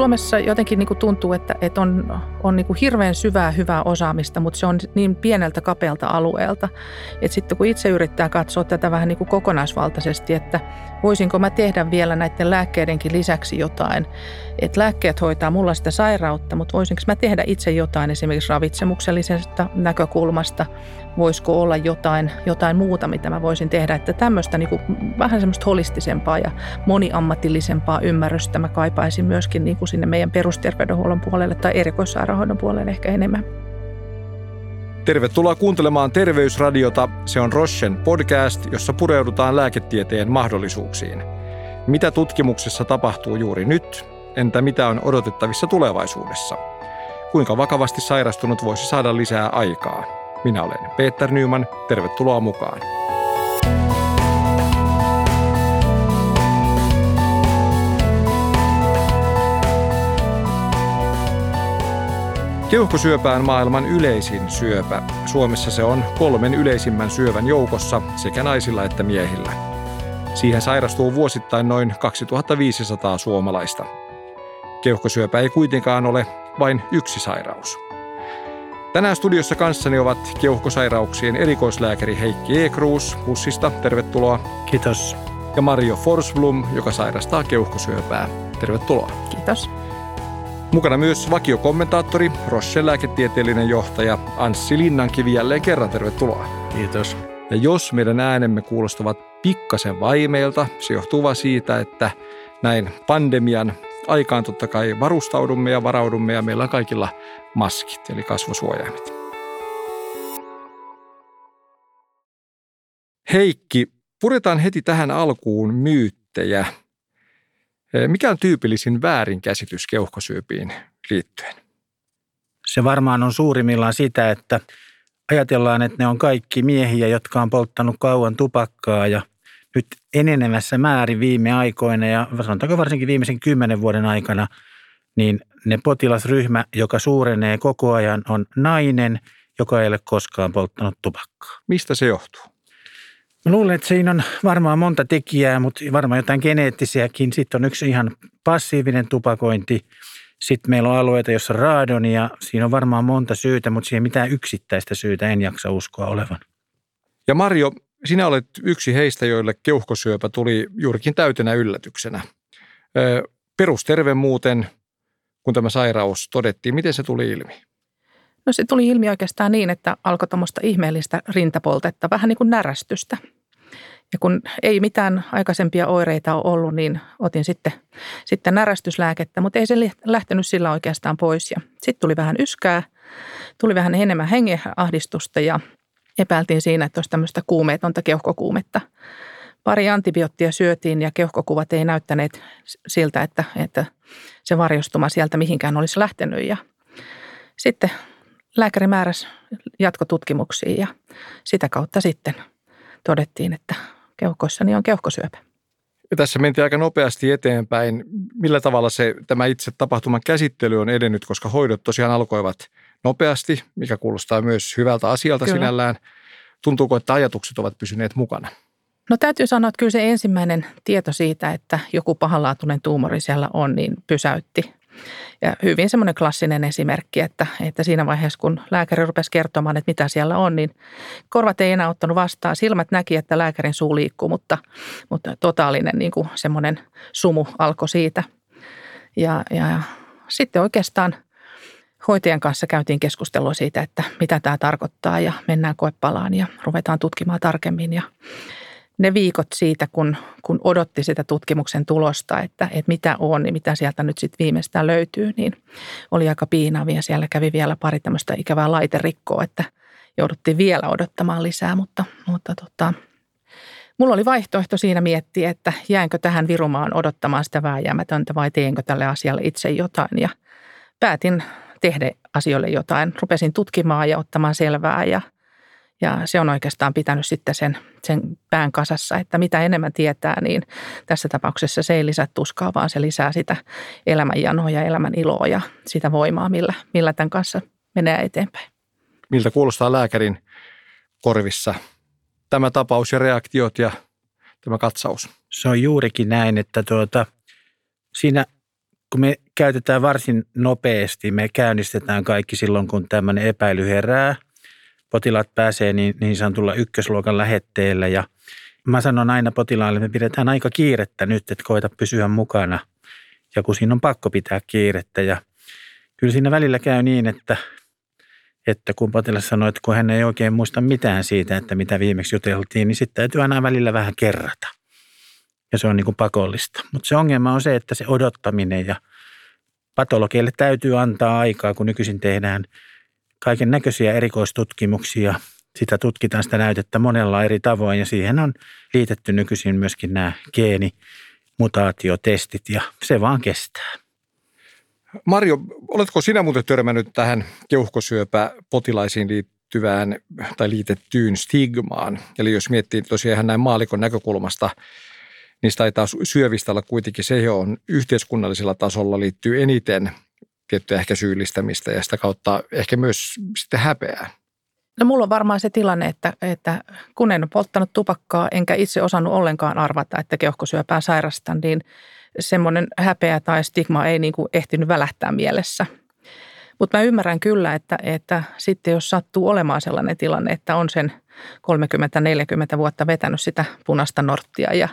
Suomessa jotenkin niin kuin tuntuu, että, että on, on niin kuin hirveän syvää hyvää osaamista, mutta se on niin pieneltä kapealta alueelta. Että sitten kun itse yrittää katsoa tätä vähän niin kuin kokonaisvaltaisesti, että voisinko mä tehdä vielä näiden lääkkeidenkin lisäksi jotain. Että lääkkeet hoitaa mulla sitä sairautta, mutta voisinko mä tehdä itse jotain esimerkiksi ravitsemuksellisesta näkökulmasta. Voisiko olla jotain, jotain muuta, mitä mä voisin tehdä. Että tämmöistä niin kuin, vähän semmoista holistisempaa ja moniammatillisempaa ymmärrystä mä kaipaisin myöskin niin kuin sinne meidän perusterveydenhuollon puolelle tai erikoissairaanhoidon puolelle ehkä enemmän. Tervetuloa kuuntelemaan Terveysradiota. Se on Rochen podcast, jossa pureudutaan lääketieteen mahdollisuuksiin. Mitä tutkimuksessa tapahtuu juuri nyt? Entä mitä on odotettavissa tulevaisuudessa? Kuinka vakavasti sairastunut voisi saada lisää aikaa? Minä olen Peter Nyman. Tervetuloa mukaan. Keuhkosyöpä on maailman yleisin syöpä. Suomessa se on kolmen yleisimmän syövän joukossa sekä naisilla että miehillä. Siihen sairastuu vuosittain noin 2500 suomalaista. Keuhkosyöpä ei kuitenkaan ole vain yksi sairaus. Tänään studiossa kanssani ovat keuhkosairauksien erikoislääkäri Heikki Ekruus Hussista. Tervetuloa. Kiitos. Ja Mario Forsblom, joka sairastaa keuhkosyöpää. Tervetuloa. Kiitos. Mukana myös vakiokommentaattori, Roche lääketieteellinen johtaja Anssi Linnankivi jälleen kerran tervetuloa. Kiitos. Ja jos meidän äänemme kuulostavat pikkasen vaimeilta, se johtuu vain siitä, että näin pandemian aikaan totta kai varustaudumme ja varaudumme ja meillä on kaikilla maskit eli kasvosuojaimet. Heikki, puretaan heti tähän alkuun myyttejä. Mikä on tyypillisin väärinkäsitys keuhkosyöpiin liittyen? Se varmaan on suurimmillaan sitä, että ajatellaan, että ne on kaikki miehiä, jotka on polttanut kauan tupakkaa ja nyt enenevässä määrin viime aikoina ja sanotaanko varsinkin viimeisen kymmenen vuoden aikana, niin ne potilasryhmä, joka suurenee koko ajan, on nainen, joka ei ole koskaan polttanut tupakkaa. Mistä se johtuu? Mä luulen, että siinä on varmaan monta tekijää, mutta varmaan jotain geneettisiäkin. Sitten on yksi ihan passiivinen tupakointi. Sitten meillä on alueita, jossa raadonia. Siinä on varmaan monta syytä, mutta siihen mitään yksittäistä syytä en jaksa uskoa olevan. Ja Marjo, sinä olet yksi heistä, joille keuhkosyöpä tuli juurikin täytenä yllätyksenä. Perusterve muuten, kun tämä sairaus todettiin, miten se tuli ilmi? No se tuli ilmi oikeastaan niin, että alkoi tuommoista ihmeellistä rintapoltetta, vähän niin kuin närästystä. Ja kun ei mitään aikaisempia oireita ole ollut, niin otin sitten, sitten närästyslääkettä, mutta ei se lähtenyt sillä oikeastaan pois. Ja sitten tuli vähän yskää, tuli vähän enemmän hengenahdistusta ja epäiltiin siinä, että olisi tämmöistä kuumeetonta keuhkokuumetta. Pari antibioottia syötiin ja keuhkokuvat ei näyttäneet siltä, että, että se varjostuma sieltä mihinkään olisi lähtenyt. Ja sitten lääkäri määräsi jatkotutkimuksiin ja sitä kautta sitten todettiin, että keuhkoissani on keuhkosyöpä. Ja tässä mentiin aika nopeasti eteenpäin. Millä tavalla se, tämä itse tapahtuman käsittely on edennyt, koska hoidot tosiaan alkoivat nopeasti, mikä kuulostaa myös hyvältä asialta Kyllä. sinällään. Tuntuuko, että ajatukset ovat pysyneet mukana? No täytyy sanoa, että kyllä se ensimmäinen tieto siitä, että joku pahanlaatuinen tuumori siellä on, niin pysäytti ja hyvin semmoinen klassinen esimerkki, että, että siinä vaiheessa kun lääkäri rupesi kertomaan, että mitä siellä on, niin korvat ei enää ottanut vastaan. Silmät näki, että lääkärin suu liikkuu, mutta, mutta totaalinen niin kuin semmoinen sumu alkoi siitä. Ja, ja sitten oikeastaan hoitajan kanssa käytiin keskustelua siitä, että mitä tämä tarkoittaa ja mennään koepalaan ja ruvetaan tutkimaan tarkemmin. Ja ne viikot siitä, kun, kun odotti sitä tutkimuksen tulosta, että, että mitä on niin mitä sieltä nyt sitten viimeistään löytyy, niin oli aika piinavia. Siellä kävi vielä pari tämmöistä ikävää laiterikkoa, että jouduttiin vielä odottamaan lisää, mutta, mutta tota, mulla oli vaihtoehto siinä miettiä, että jäänkö tähän virumaan odottamaan sitä vääjäämätöntä vai teenkö tälle asialle itse jotain ja päätin tehdä asioille jotain. Rupesin tutkimaan ja ottamaan selvää ja – ja se on oikeastaan pitänyt sitten sen, sen pään kasassa, että mitä enemmän tietää, niin tässä tapauksessa se ei lisää tuskaa, vaan se lisää sitä elämänjanoa ja elämän iloa ja sitä voimaa, millä, millä tämän kanssa menee eteenpäin. Miltä kuulostaa lääkärin korvissa tämä tapaus ja reaktiot ja tämä katsaus? Se on juurikin näin, että tuota, siinä kun me käytetään varsin nopeasti, me käynnistetään kaikki silloin, kun tämmöinen epäily herää. Potilaat pääsee niin, niin sanotulla ykkösluokan lähetteellä ja mä sanon aina potilaalle, että me pidetään aika kiirettä nyt, että koita pysyä mukana. Ja kun siinä on pakko pitää kiirettä ja kyllä siinä välillä käy niin, että, että kun potilas sanoo, että kun hän ei oikein muista mitään siitä, että mitä viimeksi juteltiin, niin sitten täytyy aina välillä vähän kerrata. Ja se on niin kuin pakollista. Mutta se ongelma on se, että se odottaminen ja patologeille täytyy antaa aikaa, kun nykyisin tehdään kaiken näköisiä erikoistutkimuksia. Sitä tutkitaan sitä näytettä monella eri tavoin ja siihen on liitetty nykyisin myöskin nämä geenimutaatiotestit ja se vaan kestää. Marjo, oletko sinä muuten törmännyt tähän keuhkosyöpäpotilaisiin liittyvään tai liitettyyn stigmaan? Eli jos miettii tosiaan näin maalikon näkökulmasta, niin taitaa syövistä olla kuitenkin se, johon yhteiskunnallisella tasolla liittyy eniten tiettyä ehkä syyllistämistä ja sitä kautta ehkä myös sitten häpeää. No mulla on varmaan se tilanne, että, että kun en ole polttanut tupakkaa enkä itse osannut ollenkaan arvata, että keuhkosyöpää sairastan, niin semmoinen häpeä tai stigma ei niin kuin ehtinyt välähtää mielessä. Mutta mä ymmärrän kyllä, että, että sitten jos sattuu olemaan sellainen tilanne, että on sen 30-40 vuotta vetänyt sitä punaista norttia ja,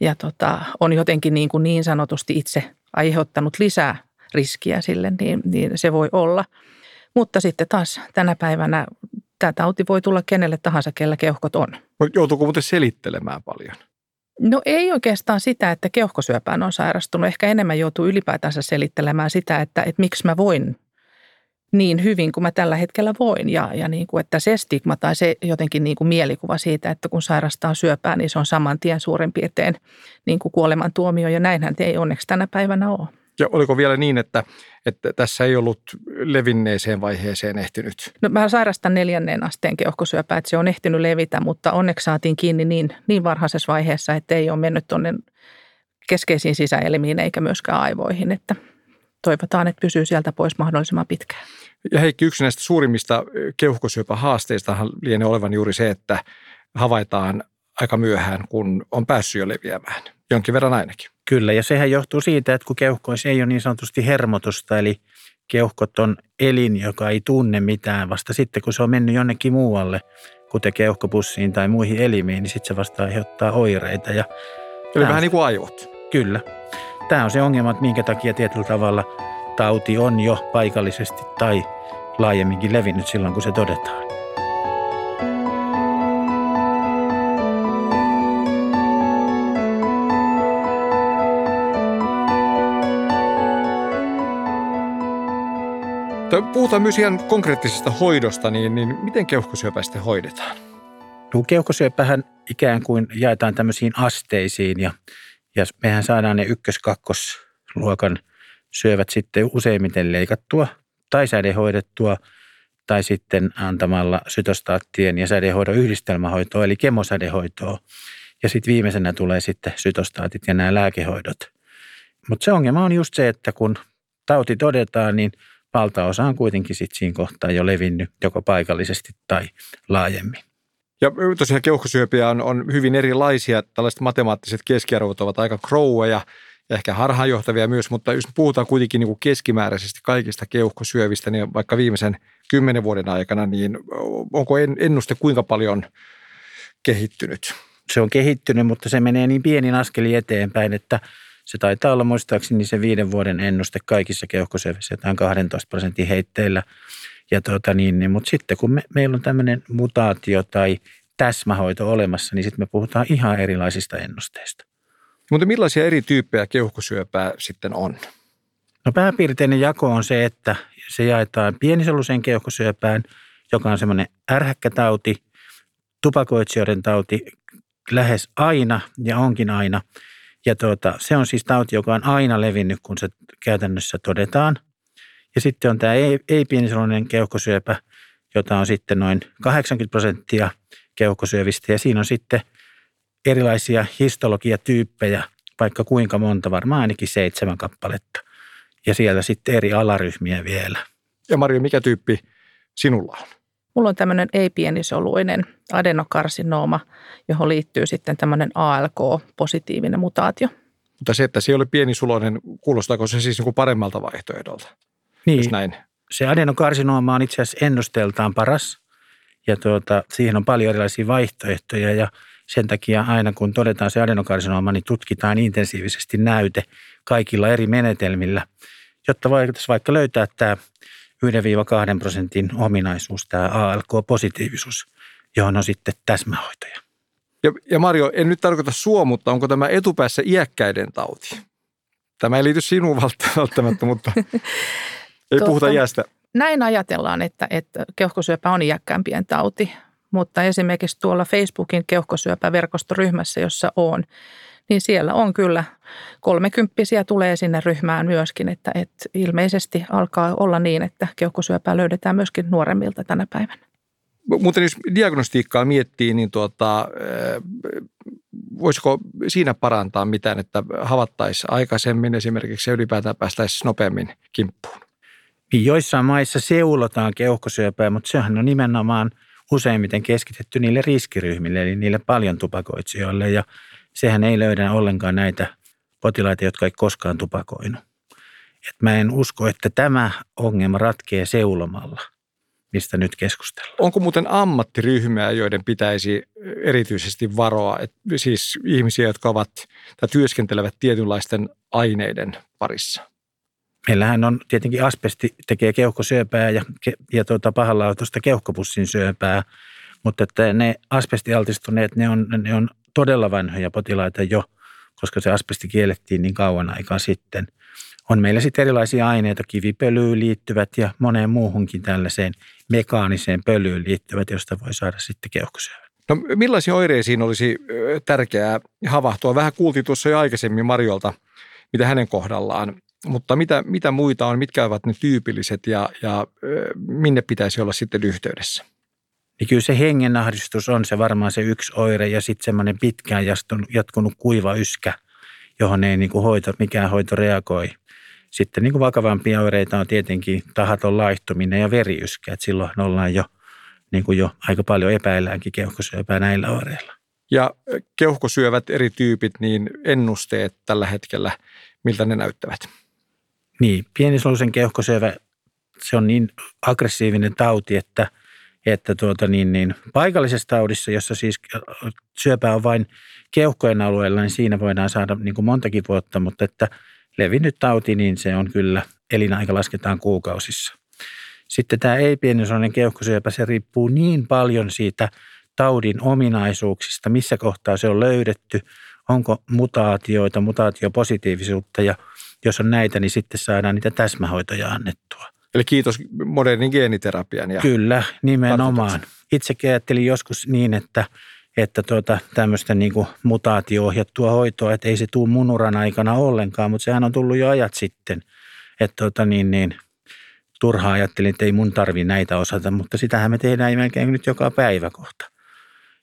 ja tota, on jotenkin niin, kuin niin sanotusti itse aiheuttanut lisää riskiä sille, niin, niin se voi olla. Mutta sitten taas tänä päivänä tämä tauti voi tulla kenelle tahansa, kellä keuhkot on. Joutuuko muuten selittelemään paljon? No ei oikeastaan sitä, että keuhkosyöpään on sairastunut. Ehkä enemmän joutuu ylipäätänsä selittelemään sitä, että, että miksi mä voin niin hyvin kuin mä tällä hetkellä voin. Ja, ja niin kuin, että se stigma tai se jotenkin niin kuin mielikuva siitä, että kun sairastaa syöpää, niin se on saman tien suurin piirtein niin kuin kuolemantuomio. Ja näinhän ei onneksi tänä päivänä ole. Ja oliko vielä niin, että, että tässä ei ollut levinneeseen vaiheeseen ehtinyt? No mä sairastan neljänneen asteen keuhkosyöpää, että se on ehtinyt levitä, mutta onneksi saatiin kiinni niin, niin varhaisessa vaiheessa, että ei ole mennyt tuonne keskeisiin sisäelimiin eikä myöskään aivoihin, että toivotaan, että pysyy sieltä pois mahdollisimman pitkään. Ja Heikki, yksi näistä suurimmista keuhkosyöpähaasteistahan lienee olevan juuri se, että havaitaan aika myöhään, kun on päässyt jo leviämään. Jonkin verran ainakin. Kyllä, ja sehän johtuu siitä, että kun keuhkoissa ei ole niin sanotusti hermotusta, eli keuhkot on elin, joka ei tunne mitään vasta sitten, kun se on mennyt jonnekin muualle, kuten keuhkopussiin tai muihin elimiin, niin sitten se vasta aiheuttaa oireita. Ja Eli vähän niin kuin aivot. Kyllä. Tämä on se ongelma, että minkä takia tietyllä tavalla tauti on jo paikallisesti tai laajemminkin levinnyt silloin, kun se todetaan. Puhutaan myös ihan konkreettisesta hoidosta, niin, niin miten keuhkosyöpä sitten hoidetaan? No, keuhkosyöpähän ikään kuin jaetaan tämmöisiin asteisiin ja, ja mehän saadaan ne ykkös-kakkosluokan syövät sitten useimmiten leikattua tai sädehoidettua tai sitten antamalla sytostaattien ja sädehoidon yhdistelmähoitoa eli kemosädehoitoa. Ja sitten viimeisenä tulee sitten sytostaatit ja nämä lääkehoidot. Mutta se ongelma on just se, että kun tauti todetaan, niin – valtaosa on kuitenkin sitten siinä kohtaa jo levinnyt joko paikallisesti tai laajemmin. Ja tosiaan keuhkosyöpiä on, on hyvin erilaisia. Tällaiset matemaattiset keskiarvot ovat aika kroueja ja ehkä harhaanjohtavia myös, mutta jos puhutaan kuitenkin niin kuin keskimääräisesti kaikista keuhkosyövistä, niin vaikka viimeisen kymmenen vuoden aikana, niin onko ennuste kuinka paljon kehittynyt? Se on kehittynyt, mutta se menee niin pienin askeli eteenpäin, että – se taitaa olla muistaakseni se viiden vuoden ennuste kaikissa keuhkosyövissä, jotain 12 prosentin heitteillä. Ja tuota niin, niin, mutta sitten kun me, meillä on tämmöinen mutaatio tai täsmähoito olemassa, niin sitten me puhutaan ihan erilaisista ennusteista. Mutta millaisia eri tyyppejä keuhkosyöpää sitten on? No pääpiirteinen jako on se, että se jaetaan pienisoluseen keuhkosyöpään, joka on semmoinen ärhäkkätauti, tupakoitsijoiden tauti lähes aina ja onkin aina – ja tuota, se on siis tauti, joka on aina levinnyt, kun se käytännössä todetaan. Ja sitten on tämä ei-pienisoluinen keuhkosyöpä, jota on sitten noin 80 prosenttia keuhkosyövistä. Ja siinä on sitten erilaisia histologiatyyppejä, vaikka kuinka monta, varmaan ainakin seitsemän kappaletta. Ja siellä sitten eri alaryhmiä vielä. Ja Mario, mikä tyyppi sinulla on? Mulla on tämmöinen ei-pienisoluinen adenokarsinooma, johon liittyy sitten tämmöinen ALK-positiivinen mutaatio. Mutta se, että se ei ole pienisuloinen, kuulostaako se siis niin kuin paremmalta vaihtoehdolta? Niin, Jos näin. se adenokarsinooma on itse asiassa ennusteltaan paras ja tuota, siihen on paljon erilaisia vaihtoehtoja ja sen takia aina kun todetaan se adenokarsinooma, niin tutkitaan intensiivisesti näyte kaikilla eri menetelmillä, jotta voitaisiin vaikka löytää tämä 1-2 prosentin ominaisuus, tämä ALK-positiivisuus, johon on sitten täsmähoitoja. Ja, ja Mario, en nyt tarkoita sua, mutta onko tämä etupäässä iäkkäiden tauti? Tämä ei liity sinuun välttämättä, mutta ei puhuta iästä. Näin ajatellaan, että, että keuhkosyöpä on iäkkäämpien tauti, mutta esimerkiksi tuolla Facebookin keuhkosyöpäverkostoryhmässä, jossa on, niin siellä on kyllä kolmekymppisiä tulee sinne ryhmään myöskin, että, että ilmeisesti alkaa olla niin, että keuhkosyöpää löydetään myöskin nuoremmilta tänä päivänä. Mutta jos diagnostiikkaa miettii, niin tuota, voisiko siinä parantaa mitään, että havattaisiin aikaisemmin esimerkiksi ja ylipäätään päästäisiin nopeammin kimppuun? Joissain maissa seulotaan keuhkosyöpää, mutta sehän on nimenomaan useimmiten keskitetty niille riskiryhmille, eli niille paljon tupakoitsijoille. Ja sehän ei löydä ollenkaan näitä potilaita, jotka ei koskaan tupakoinut. Et mä en usko, että tämä ongelma ratkee seulomalla, mistä nyt keskustellaan. Onko muuten ammattiryhmiä, joiden pitäisi erityisesti varoa, että siis ihmisiä, jotka ovat tai työskentelevät tietynlaisten aineiden parissa? Meillähän on tietenkin asbesti tekee keuhkosyöpää ja, ja tuota, pahanlaatuista keuhkopussin syöpää, mutta että ne asbestialtistuneet, ne on, ne on todella vanhoja potilaita jo, koska se asbesti kiellettiin niin kauan aikaa sitten. On meillä sitten erilaisia aineita, kivipölyyn liittyvät ja moneen muuhunkin tällaiseen mekaaniseen pölyyn liittyvät, josta voi saada sitten keuhkosyövän. No millaisiin oireisiin olisi tärkeää havahtua? Vähän kuultiin tuossa jo aikaisemmin Marjolta, mitä hänen kohdallaan mutta mitä, mitä muita on, mitkä ovat ne tyypilliset ja, ja minne pitäisi olla sitten yhteydessä? Niin kyllä se hengenahdistus on se varmaan se yksi oire ja sitten semmoinen pitkään jatkunut kuiva yskä, johon ei niin kuin hoito, mikään hoito reagoi. Sitten niin kuin vakavampia oireita on tietenkin tahaton laihtuminen ja veriyskä, että silloin ollaan jo, niin kuin jo aika paljon epäilläänkin keuhkosyöpää näillä oireilla. Ja keuhkosyövät eri tyypit, niin ennusteet tällä hetkellä, miltä ne näyttävät? Niin, pienisoluisen keuhkosyövä, se on niin aggressiivinen tauti, että, että tuota niin, niin, paikallisessa taudissa, jossa siis syöpä on vain keuhkojen alueella, niin siinä voidaan saada niin kuin montakin vuotta, mutta että levinnyt tauti, niin se on kyllä, elinaika lasketaan kuukausissa. Sitten tämä ei-pienisoluinen keuhkosyöpä, se riippuu niin paljon siitä taudin ominaisuuksista, missä kohtaa se on löydetty, onko mutaatioita, mutaatiopositiivisuutta ja – jos on näitä, niin sitten saadaan niitä täsmähoitoja annettua. Eli kiitos modernin geeniterapian. Ja Kyllä, nimenomaan. Itsekin ajattelin joskus niin, että, että tuota, tämmöistä niin mutaatio-ohjattua hoitoa, että ei se tule munuran aikana ollenkaan, mutta sehän on tullut jo ajat sitten. Että tuota, niin, niin, turhaa ajattelin, että ei mun tarvi näitä osata, mutta sitähän me tehdään melkein nyt joka päivä kohta.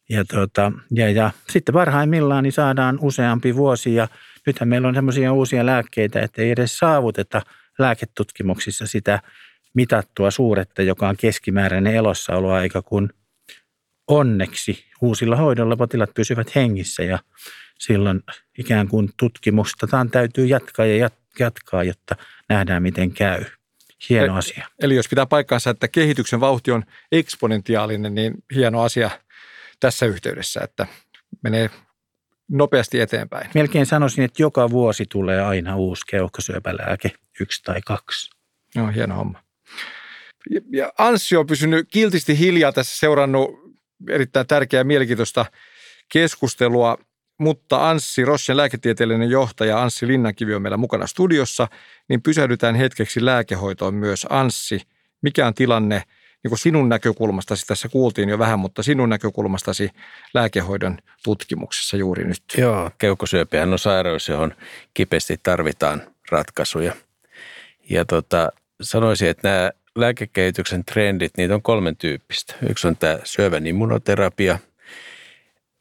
Ja, tuota, ja, ja sitten parhaimmillaan niin saadaan useampi vuosi ja nythän meillä on semmoisia uusia lääkkeitä, että ei edes saavuteta lääketutkimuksissa sitä mitattua suuretta, joka on keskimääräinen elossaoloaika, kun onneksi uusilla hoidolla potilaat pysyvät hengissä ja silloin ikään kuin tutkimusta täytyy jatkaa ja jatkaa, jotta nähdään miten käy. Hieno asia. Eli jos pitää paikkaansa, että kehityksen vauhti on eksponentiaalinen, niin hieno asia tässä yhteydessä, että menee nopeasti eteenpäin. Melkein sanoisin, että joka vuosi tulee aina uusi keuhkosyöpälääke, yksi tai kaksi. No, hieno homma. Ja Anssi on pysynyt kiltisti hiljaa tässä seurannut erittäin tärkeää ja mielenkiintoista keskustelua, mutta Anssi Rossen lääketieteellinen johtaja Anssi Linnankivi on meillä mukana studiossa, niin pysähdytään hetkeksi lääkehoitoon myös. Anssi, mikä on tilanne – niin kuin sinun näkökulmastasi, tässä kuultiin jo vähän, mutta sinun näkökulmastasi lääkehoidon tutkimuksessa juuri nyt? Joo, keuhkosyöpä on sairaus, johon kipeästi tarvitaan ratkaisuja. Ja tota, sanoisin, että nämä lääkekehityksen trendit, niitä on kolmen tyyppistä. Yksi on tämä syövän immunoterapia,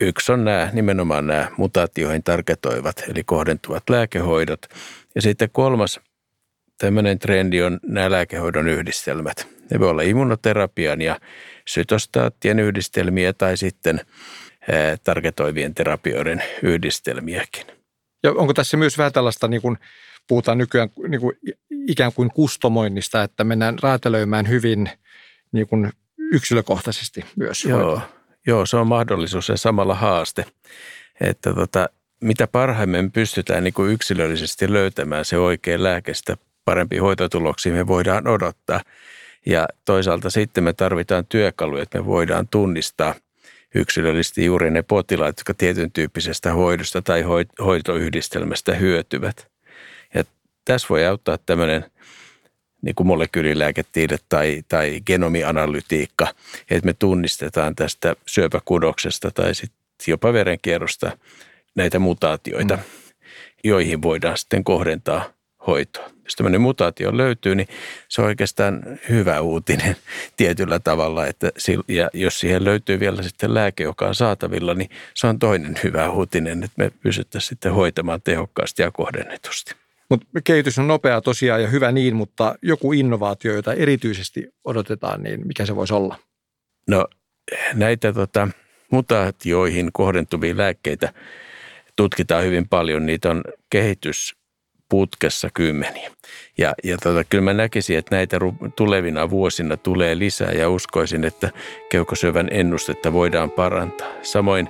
yksi on nämä, nimenomaan nämä mutaatioihin targetoivat, eli kohdentuvat lääkehoidot. Ja sitten kolmas tämmöinen trendi on nämä lääkehoidon yhdistelmät. Ne voi olla immunoterapian ja sytostaattien yhdistelmiä tai sitten targetoivien terapioiden yhdistelmiäkin. Ja onko tässä myös vähän tällaista, niin kuin puhutaan nykyään niin kuin ikään kuin kustomoinnista, että mennään räätälöimään hyvin niin kuin yksilökohtaisesti myös? Joo, joo, se on mahdollisuus ja samalla haaste, että tota, mitä parhaimmin pystytään niin kuin yksilöllisesti löytämään se oikea lääke, sitä parempi hoitotuloksia me voidaan odottaa. Ja toisaalta sitten me tarvitaan työkaluja, että me voidaan tunnistaa yksilöllisesti juuri ne potilaat, jotka tietyn tyyppisestä hoidosta tai hoitoyhdistelmästä hyötyvät. Ja tässä voi auttaa tämmöinen niin kuin molekyylilääketiede tai, tai genomianalytiikka, että me tunnistetaan tästä syöpäkudoksesta tai sitten jopa verenkierrosta näitä mutaatioita, mm. joihin voidaan sitten kohdentaa hoitoa. Jos tämmöinen mutaatio löytyy, niin se on oikeastaan hyvä uutinen tietyllä tavalla. Että, ja jos siihen löytyy vielä sitten lääke, joka on saatavilla, niin se on toinen hyvä uutinen, että me pysyttäisiin sitten hoitamaan tehokkaasti ja kohdennetusti. Mutta kehitys on nopeaa tosiaan ja hyvä niin, mutta joku innovaatio, jota erityisesti odotetaan, niin mikä se voisi olla? No näitä tota, mutaatioihin kohdentuvia lääkkeitä tutkitaan hyvin paljon. Niitä on kehitysputkessa kymmeniä. Ja, ja tota, kyllä mä näkisin, että näitä tulevina vuosina tulee lisää ja uskoisin, että keuhkosyövän ennustetta voidaan parantaa. Samoin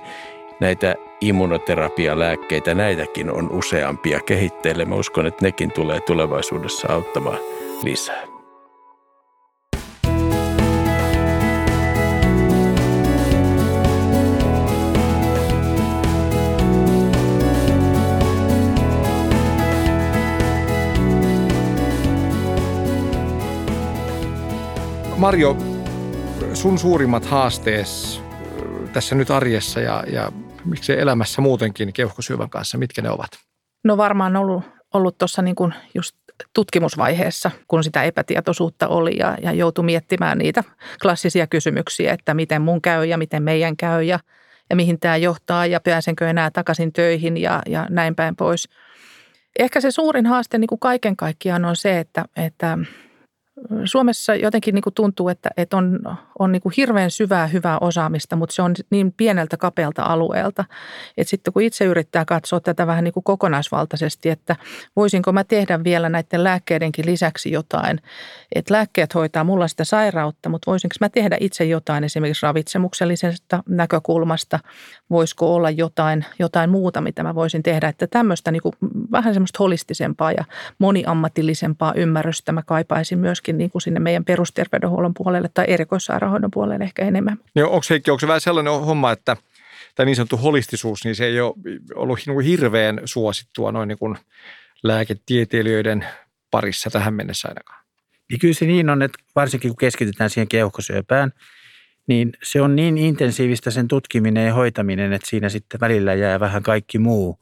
näitä immunoterapialääkkeitä, näitäkin on useampia kehitteille. Mä uskon, että nekin tulee tulevaisuudessa auttamaan lisää. Marjo, sun suurimmat haastees tässä nyt arjessa ja, ja miksei elämässä muutenkin keuhkosyövän kanssa, mitkä ne ovat? No varmaan ollut, ollut tuossa niin kuin just tutkimusvaiheessa, kun sitä epätietoisuutta oli ja, ja joutui miettimään niitä klassisia kysymyksiä, että miten mun käy ja miten meidän käy ja, ja mihin tämä johtaa ja pääsenkö enää takaisin töihin ja, ja näin päin pois. Ehkä se suurin haaste niin kuin kaiken kaikkiaan on se, että, että Suomessa jotenkin niin kuin tuntuu, että, että on, on niin kuin hirveän syvää hyvää osaamista, mutta se on niin pieneltä kapealta alueelta. Että sitten kun itse yrittää katsoa tätä vähän niin kuin kokonaisvaltaisesti, että voisinko mä tehdä vielä näiden lääkkeidenkin lisäksi jotain. Että lääkkeet hoitaa mulla sitä sairautta, mutta voisinko mä tehdä itse jotain esimerkiksi ravitsemuksellisesta näkökulmasta. Voisiko olla jotain, jotain muuta, mitä mä voisin tehdä. Että tämmöistä niin kuin vähän semmoista holistisempaa ja moniammatillisempaa ymmärrystä mä kaipaisin myöskin myöskin niin kuin sinne meidän perusterveydenhuollon puolelle tai erikoissairaanhoidon puolelle ehkä enemmän. Niin onko, Heikki, onko se vähän sellainen homma, että tämä niin sanottu holistisuus, niin se ei ole ollut niin hirveän suosittua noin niin kuin lääketieteilijöiden parissa tähän mennessä ainakaan? Niin kyllä se niin on, että varsinkin kun keskitytään siihen keuhkosyöpään, niin se on niin intensiivistä sen tutkiminen ja hoitaminen, että siinä sitten välillä jää vähän kaikki muu,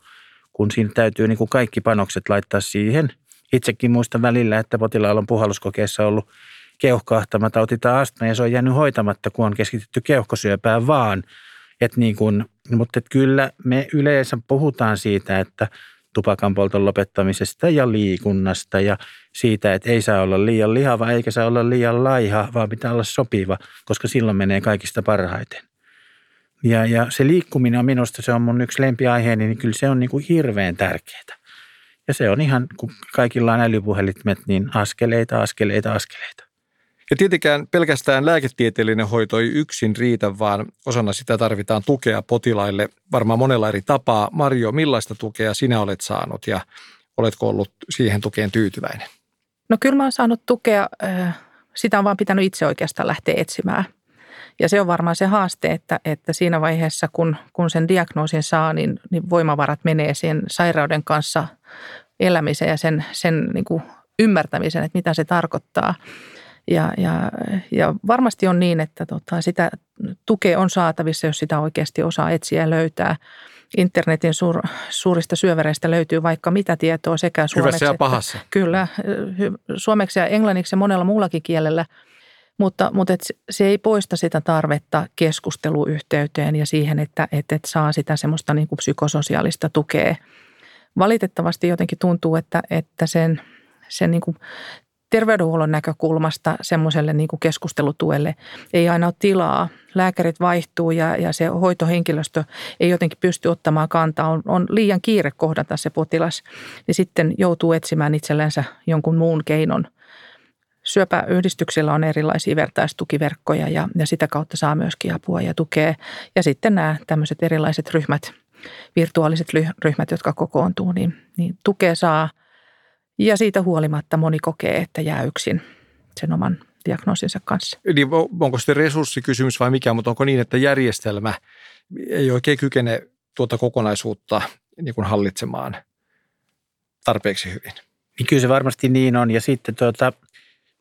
kun siinä täytyy niin kuin kaikki panokset laittaa siihen – Itsekin muistan välillä, että potilaalla on puhalluskokeessa ollut keuhkoahtamatauti tai astma ja se on jäänyt hoitamatta, kun on keskitytty keuhkosyöpään vaan. Et niin kun, mutta et kyllä me yleensä puhutaan siitä, että tupakan polton lopettamisesta ja liikunnasta ja siitä, että ei saa olla liian lihava eikä saa olla liian laiha, vaan pitää olla sopiva, koska silloin menee kaikista parhaiten. Ja, ja se liikkuminen on minusta, se on mun yksi lempiaiheeni, niin kyllä se on niin kuin hirveän tärkeää. Ja se on ihan, kun kaikilla on älypuhelimet, niin askeleita, askeleita, askeleita. Ja tietenkään pelkästään lääketieteellinen hoito ei yksin riitä, vaan osana sitä tarvitaan tukea potilaille varmaan monella eri tapaa. Marjo, millaista tukea sinä olet saanut ja oletko ollut siihen tukeen tyytyväinen? No kyllä mä oon saanut tukea, sitä on vaan pitänyt itse oikeastaan lähteä etsimään. Ja se on varmaan se haaste, että, että siinä vaiheessa, kun, kun sen diagnoosin saa, niin, niin voimavarat menee sen sairauden kanssa elämiseen ja sen, sen niin kuin ymmärtämisen, että mitä se tarkoittaa. Ja, ja, ja varmasti on niin, että tota, sitä tukea on saatavissa, jos sitä oikeasti osaa etsiä ja löytää. Internetin suur, suurista syövereistä löytyy vaikka mitä tietoa sekä suomeksi. Hyvässä ja pahassa. Että, kyllä, suomeksi ja englanniksi ja monella muullakin kielellä – mutta, mutta et se ei poista sitä tarvetta keskusteluyhteyteen ja siihen, että et, et saa sitä semmoista niin kuin psykososiaalista tukea. Valitettavasti jotenkin tuntuu, että, että sen, sen niin kuin terveydenhuollon näkökulmasta semmoiselle niin kuin keskustelutuelle ei aina ole tilaa. Lääkärit vaihtuu ja, ja se hoitohenkilöstö ei jotenkin pysty ottamaan kantaa. On, on liian kiire kohdata se potilas, niin sitten joutuu etsimään itsellensä jonkun muun keinon. Syöpäyhdistyksillä on erilaisia vertaistukiverkkoja ja, ja sitä kautta saa myöskin apua ja tukea. Ja sitten nämä tämmöiset erilaiset ryhmät, virtuaaliset ryhmät, jotka kokoontuu, niin, niin tukea saa – ja siitä huolimatta moni kokee, että jää yksin sen oman diagnoosinsa kanssa. Eli onko sitten resurssikysymys vai mikä, mutta onko niin, että järjestelmä ei oikein kykene tuota kokonaisuutta niin kuin hallitsemaan tarpeeksi hyvin? Niin kyllä se varmasti niin on. Ja sitten tuota,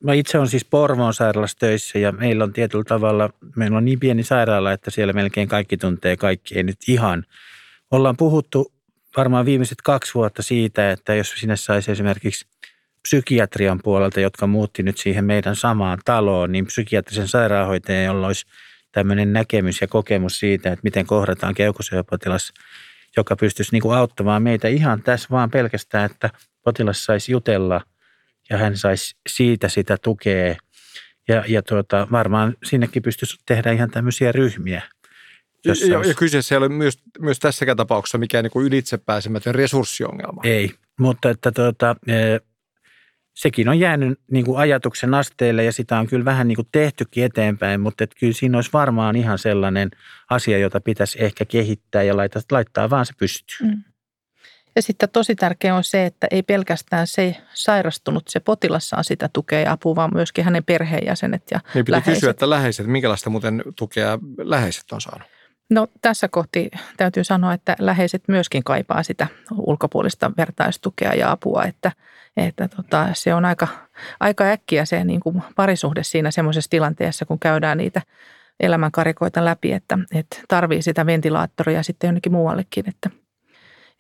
mä itse olen siis Porvoon sairaalassa töissä ja meillä on tietyllä tavalla, meillä on niin pieni sairaala, että siellä melkein kaikki tuntee kaikki. Ei nyt ihan. Ollaan puhuttu varmaan viimeiset kaksi vuotta siitä, että jos sinne saisi esimerkiksi psykiatrian puolelta, jotka muutti nyt siihen meidän samaan taloon, niin psykiatrisen sairaanhoitajan, jolla olisi tämmöinen näkemys ja kokemus siitä, että miten kohdataan keuhkosyöpäpotilas, joka pystyisi niin kuin auttamaan meitä ihan tässä vaan pelkästään, että potilas saisi jutella ja hän saisi siitä sitä tukea. Ja, ja tuota, varmaan sinnekin pystyisi tehdä ihan tämmöisiä ryhmiä – ja, olisi... ja kyseessä ei ole myös, myös tässäkään tapauksessa mikään niin kuin ylitsepääsemätön resurssiongelma. Ei, mutta että tuota, e, sekin on jäänyt niin kuin ajatuksen asteelle ja sitä on kyllä vähän niin kuin tehtykin eteenpäin, mutta että kyllä siinä olisi varmaan ihan sellainen asia, jota pitäisi ehkä kehittää ja laittaa, laittaa vaan se pystyy. Mm. Ja sitten tosi tärkeää on se, että ei pelkästään se sairastunut, se potilas saa sitä tukea ja apua, vaan myöskin hänen perheenjäsenet ja niin, läheiset. kysyä, että läheiset, minkälaista muuten tukea läheiset on saanut? No tässä kohti täytyy sanoa, että läheiset myöskin kaipaa sitä ulkopuolista vertaistukea ja apua, että, että tota, se on aika, aika äkkiä se niin kuin parisuhde siinä semmoisessa tilanteessa, kun käydään niitä elämänkarikoita läpi, että, että tarvii sitä ventilaattoria sitten jonnekin muuallekin, että,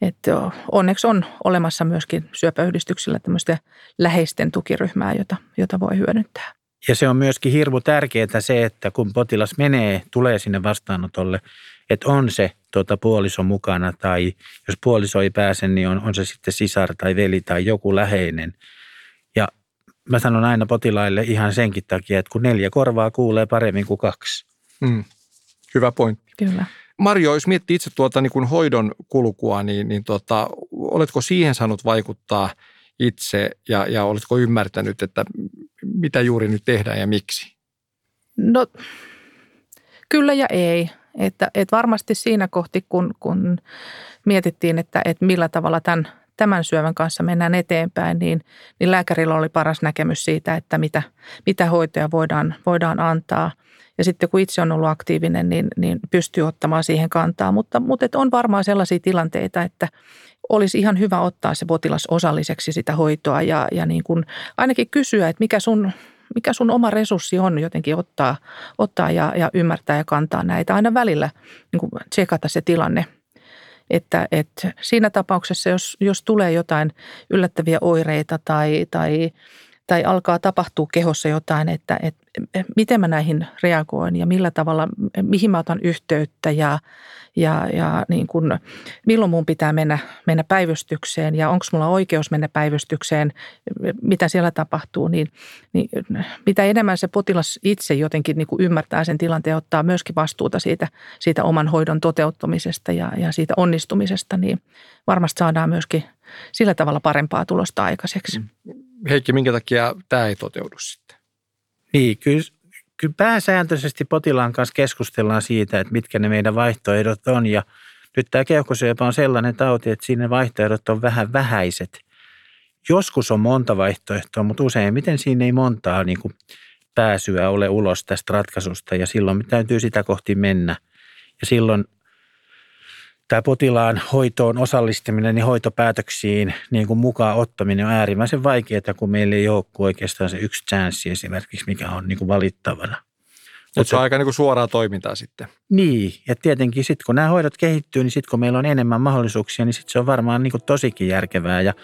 että onneksi on olemassa myöskin syöpäyhdistyksillä tämmöistä läheisten tukiryhmää, jota, jota voi hyödyntää. Ja se on myöskin hirmu tärkeää se, että kun potilas menee, tulee sinne vastaanotolle, että on se tuota, puoliso mukana tai jos puoliso ei pääse, niin on, on se sitten sisar tai veli tai joku läheinen. Ja mä sanon aina potilaille ihan senkin takia, että kun neljä korvaa kuulee paremmin kuin kaksi. Mm. Hyvä pointti. Kyllä. Marjo, jos miettii itse tuota niin kuin hoidon kulkua, niin, niin tuota, oletko siihen saanut vaikuttaa – itse ja, ja oletko ymmärtänyt, että mitä juuri nyt tehdään ja miksi? No kyllä ja ei. Että, että varmasti siinä kohti, kun, kun mietittiin, että, että millä tavalla tämän, tämän syövän kanssa mennään eteenpäin, niin, niin lääkärillä oli paras näkemys siitä, että mitä, mitä hoitoja voidaan, voidaan antaa. Ja sitten kun itse on ollut aktiivinen, niin, niin pystyy ottamaan siihen kantaa. Mutta, mutta on varmaan sellaisia tilanteita, että, olisi ihan hyvä ottaa se potilas osalliseksi sitä hoitoa ja, ja niin kuin ainakin kysyä, että mikä sun, mikä sun oma resurssi on jotenkin ottaa, ottaa ja, ja ymmärtää ja kantaa näitä. Aina välillä niin kuin tsekata se tilanne. Että, että siinä tapauksessa, jos, jos tulee jotain yllättäviä oireita tai, tai tai alkaa tapahtua kehossa jotain, että, että miten mä näihin reagoin ja millä tavalla, mihin mä otan yhteyttä ja, ja, ja niin kuin, milloin mun pitää mennä, mennä päivystykseen ja onko mulla oikeus mennä päivystykseen, mitä siellä tapahtuu, niin, niin mitä enemmän se potilas itse jotenkin niin ymmärtää sen tilanteen ottaa myöskin vastuuta siitä, siitä oman hoidon toteuttamisesta ja, ja siitä onnistumisesta, niin varmasti saadaan myöskin sillä tavalla parempaa tulosta aikaiseksi. Mm. Heikki, minkä takia tämä ei toteudu sitten? Niin, kyllä, kyllä pääsääntöisesti potilaan kanssa keskustellaan siitä, että mitkä ne meidän vaihtoehdot on ja nyt tämä keuhkosyöpä on sellainen tauti, että siinä vaihtoehdot on vähän vähäiset. Joskus on monta vaihtoehtoa, mutta useimmiten siinä ei montaa niin kuin pääsyä ole ulos tästä ratkaisusta ja silloin täytyy sitä kohti mennä. Ja silloin tämä potilaan hoitoon osallistuminen ja hoitopäätöksiin niin kuin mukaan ottaminen on äärimmäisen vaikeaa, kun meillä ei ole oikeastaan se yksi chanssi esimerkiksi, mikä on niin kuin valittavana. Mutta se on aika niin kuin suoraa toimintaa sitten. Niin, ja tietenkin sitten kun nämä hoidot kehittyy, niin sitten kun meillä on enemmän mahdollisuuksia, niin sitten se on varmaan niin kuin tosikin järkevää ja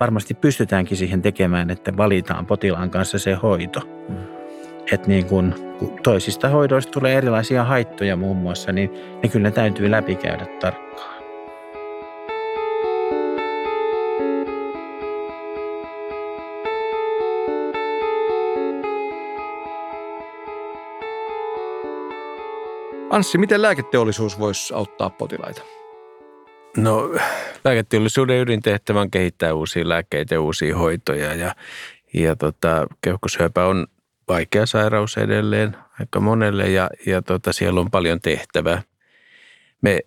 varmasti pystytäänkin siihen tekemään, että valitaan potilaan kanssa se hoito. Mm että niin kun, kun toisista hoidoista tulee erilaisia haittoja muun muassa, niin ne kyllä täytyy läpikäydä tarkkaan. Anssi, miten lääketeollisuus voisi auttaa potilaita? No, lääketeollisuuden ydintehtävä on kehittää uusia lääkkeitä ja uusia hoitoja ja, ja tota, keuhkosyöpä on vaikea sairaus edelleen aika monelle ja, ja tota, siellä on paljon tehtävää. Me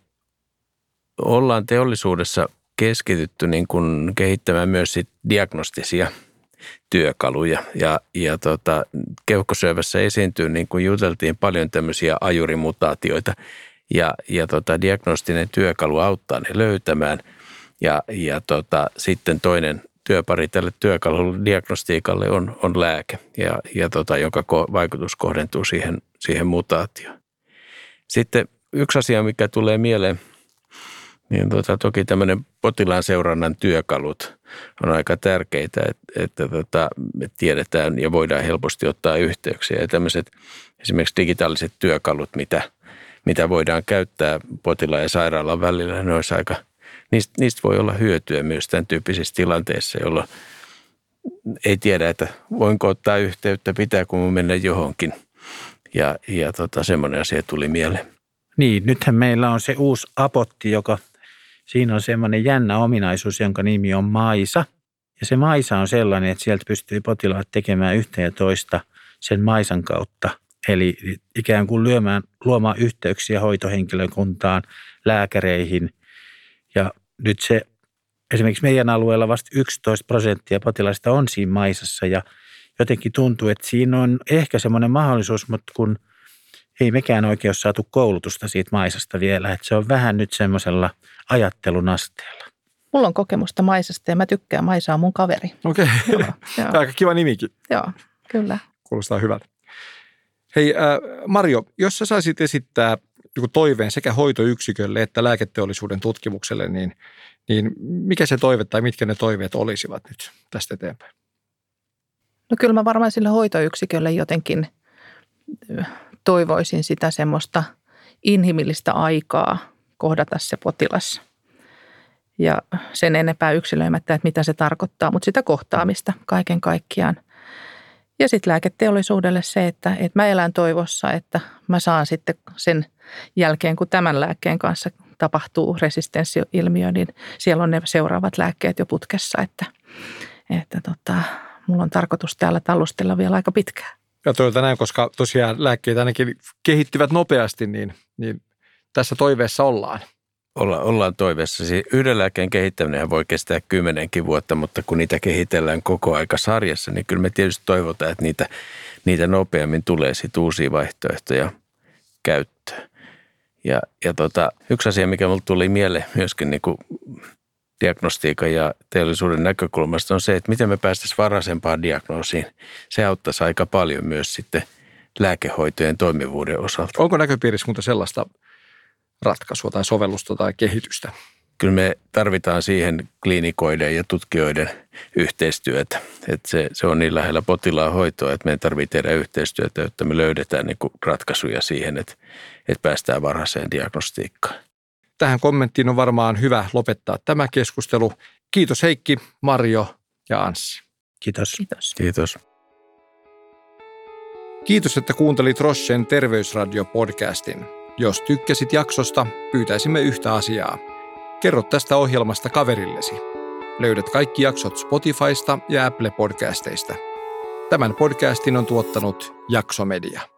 ollaan teollisuudessa keskitytty niin kuin kehittämään myös sit diagnostisia työkaluja. Ja, ja tota, keuhkosyövässä esiintyy, niin kuin juteltiin, paljon tämmöisiä ajurimutaatioita. Ja, ja tota, diagnostinen työkalu auttaa ne löytämään. Ja, ja tota, sitten toinen työpari tälle työkalulle diagnostiikalle on, on lääke, ja, ja tota, jonka ko- vaikutus kohdentuu siihen, siihen mutaatioon. Sitten yksi asia, mikä tulee mieleen, niin tota, toki tämmöinen potilaan seurannan työkalut on aika tärkeitä, että, että tota, me tiedetään ja voidaan helposti ottaa yhteyksiä. Ja tämmöiset esimerkiksi digitaaliset työkalut, mitä, mitä voidaan käyttää potilaan ja sairaalan välillä, ne olisi aika, niistä, niistä voi olla hyötyä myös tämän tyyppisissä tilanteissa, jolloin ei tiedä, että voinko ottaa yhteyttä, pitääkö mun mennä johonkin. Ja, ja tota, semmoinen asia tuli mieleen. Niin, nythän meillä on se uusi apotti, joka Siinä on semmoinen jännä ominaisuus, jonka nimi on maisa. Ja se maisa on sellainen, että sieltä pystyy potilaat tekemään yhtä ja toista sen maisan kautta. Eli ikään kuin lyömään, luomaan yhteyksiä hoitohenkilökuntaan, lääkäreihin. Ja nyt se esimerkiksi meidän alueella vasta 11 prosenttia potilaista on siinä maisassa ja jotenkin tuntuu, että siinä on ehkä semmoinen mahdollisuus, mutta kun ei mekään oikein ole saatu koulutusta siitä maisasta vielä, että se on vähän nyt semmoisella – ajattelun asteella? Mulla on kokemusta Maisasta ja mä tykkään. Maisa on mun kaveri. Okei, okay. aika kiva nimikin. Joo, kyllä. Kuulostaa hyvältä. Hei äh, Mario, jos sä saisit esittää joku toiveen sekä hoitoyksikölle että lääketeollisuuden tutkimukselle, niin, niin mikä se toive tai mitkä ne toiveet olisivat nyt tästä eteenpäin? No kyllä mä varmaan sille hoitoyksikölle jotenkin toivoisin sitä semmoista inhimillistä aikaa kohdata se potilas. Ja sen enempää yksilöimättä, että mitä se tarkoittaa, mutta sitä kohtaamista kaiken kaikkiaan. Ja sitten lääketeollisuudelle se, että, että mä elän toivossa, että mä saan sitten sen jälkeen, kun tämän lääkkeen kanssa tapahtuu resistenssiilmiö, niin siellä on ne seuraavat lääkkeet jo putkessa, että, että tota, mulla on tarkoitus täällä tallustella vielä aika pitkään. Ja toivotaan näin, koska tosiaan lääkkeet ainakin kehittyvät nopeasti, niin, niin tässä toiveessa ollaan? Olla, ollaan toiveessa. Siis yhden lääkkeen kehittäminen voi kestää kymmenenkin vuotta, mutta kun niitä kehitellään koko aika sarjassa, niin kyllä me tietysti toivotaan, että niitä, niitä nopeammin tulee sitten uusia vaihtoehtoja käyttöön. Ja, ja tota, yksi asia, mikä mulle tuli mieleen myöskin niin kuin diagnostiikan ja teollisuuden näkökulmasta on se, että miten me päästäisiin varhaisempaan diagnoosiin. Se auttaisi aika paljon myös sitten lääkehoitojen toimivuuden osalta. Onko näköpiirissä sellaista ratkaisua tai sovellusta tai kehitystä. Kyllä me tarvitaan siihen kliinikoiden ja tutkijoiden yhteistyötä. Että se, se on niin lähellä potilaan hoitoa, että meidän tarvitsee tehdä yhteistyötä, jotta me löydetään niin kuin ratkaisuja siihen, että, että päästään varhaiseen diagnostiikkaan. Tähän kommenttiin on varmaan hyvä lopettaa tämä keskustelu. Kiitos Heikki, Marjo ja Anssi. Kiitos. Kiitos. Kiitos. Kiitos, että kuuntelit Rochen Terveysradio-podcastin. Jos tykkäsit jaksosta, pyytäisimme yhtä asiaa. Kerro tästä ohjelmasta kaverillesi. Löydät kaikki jaksot Spotifysta ja Apple Podcasteista. Tämän podcastin on tuottanut Jaksomedia.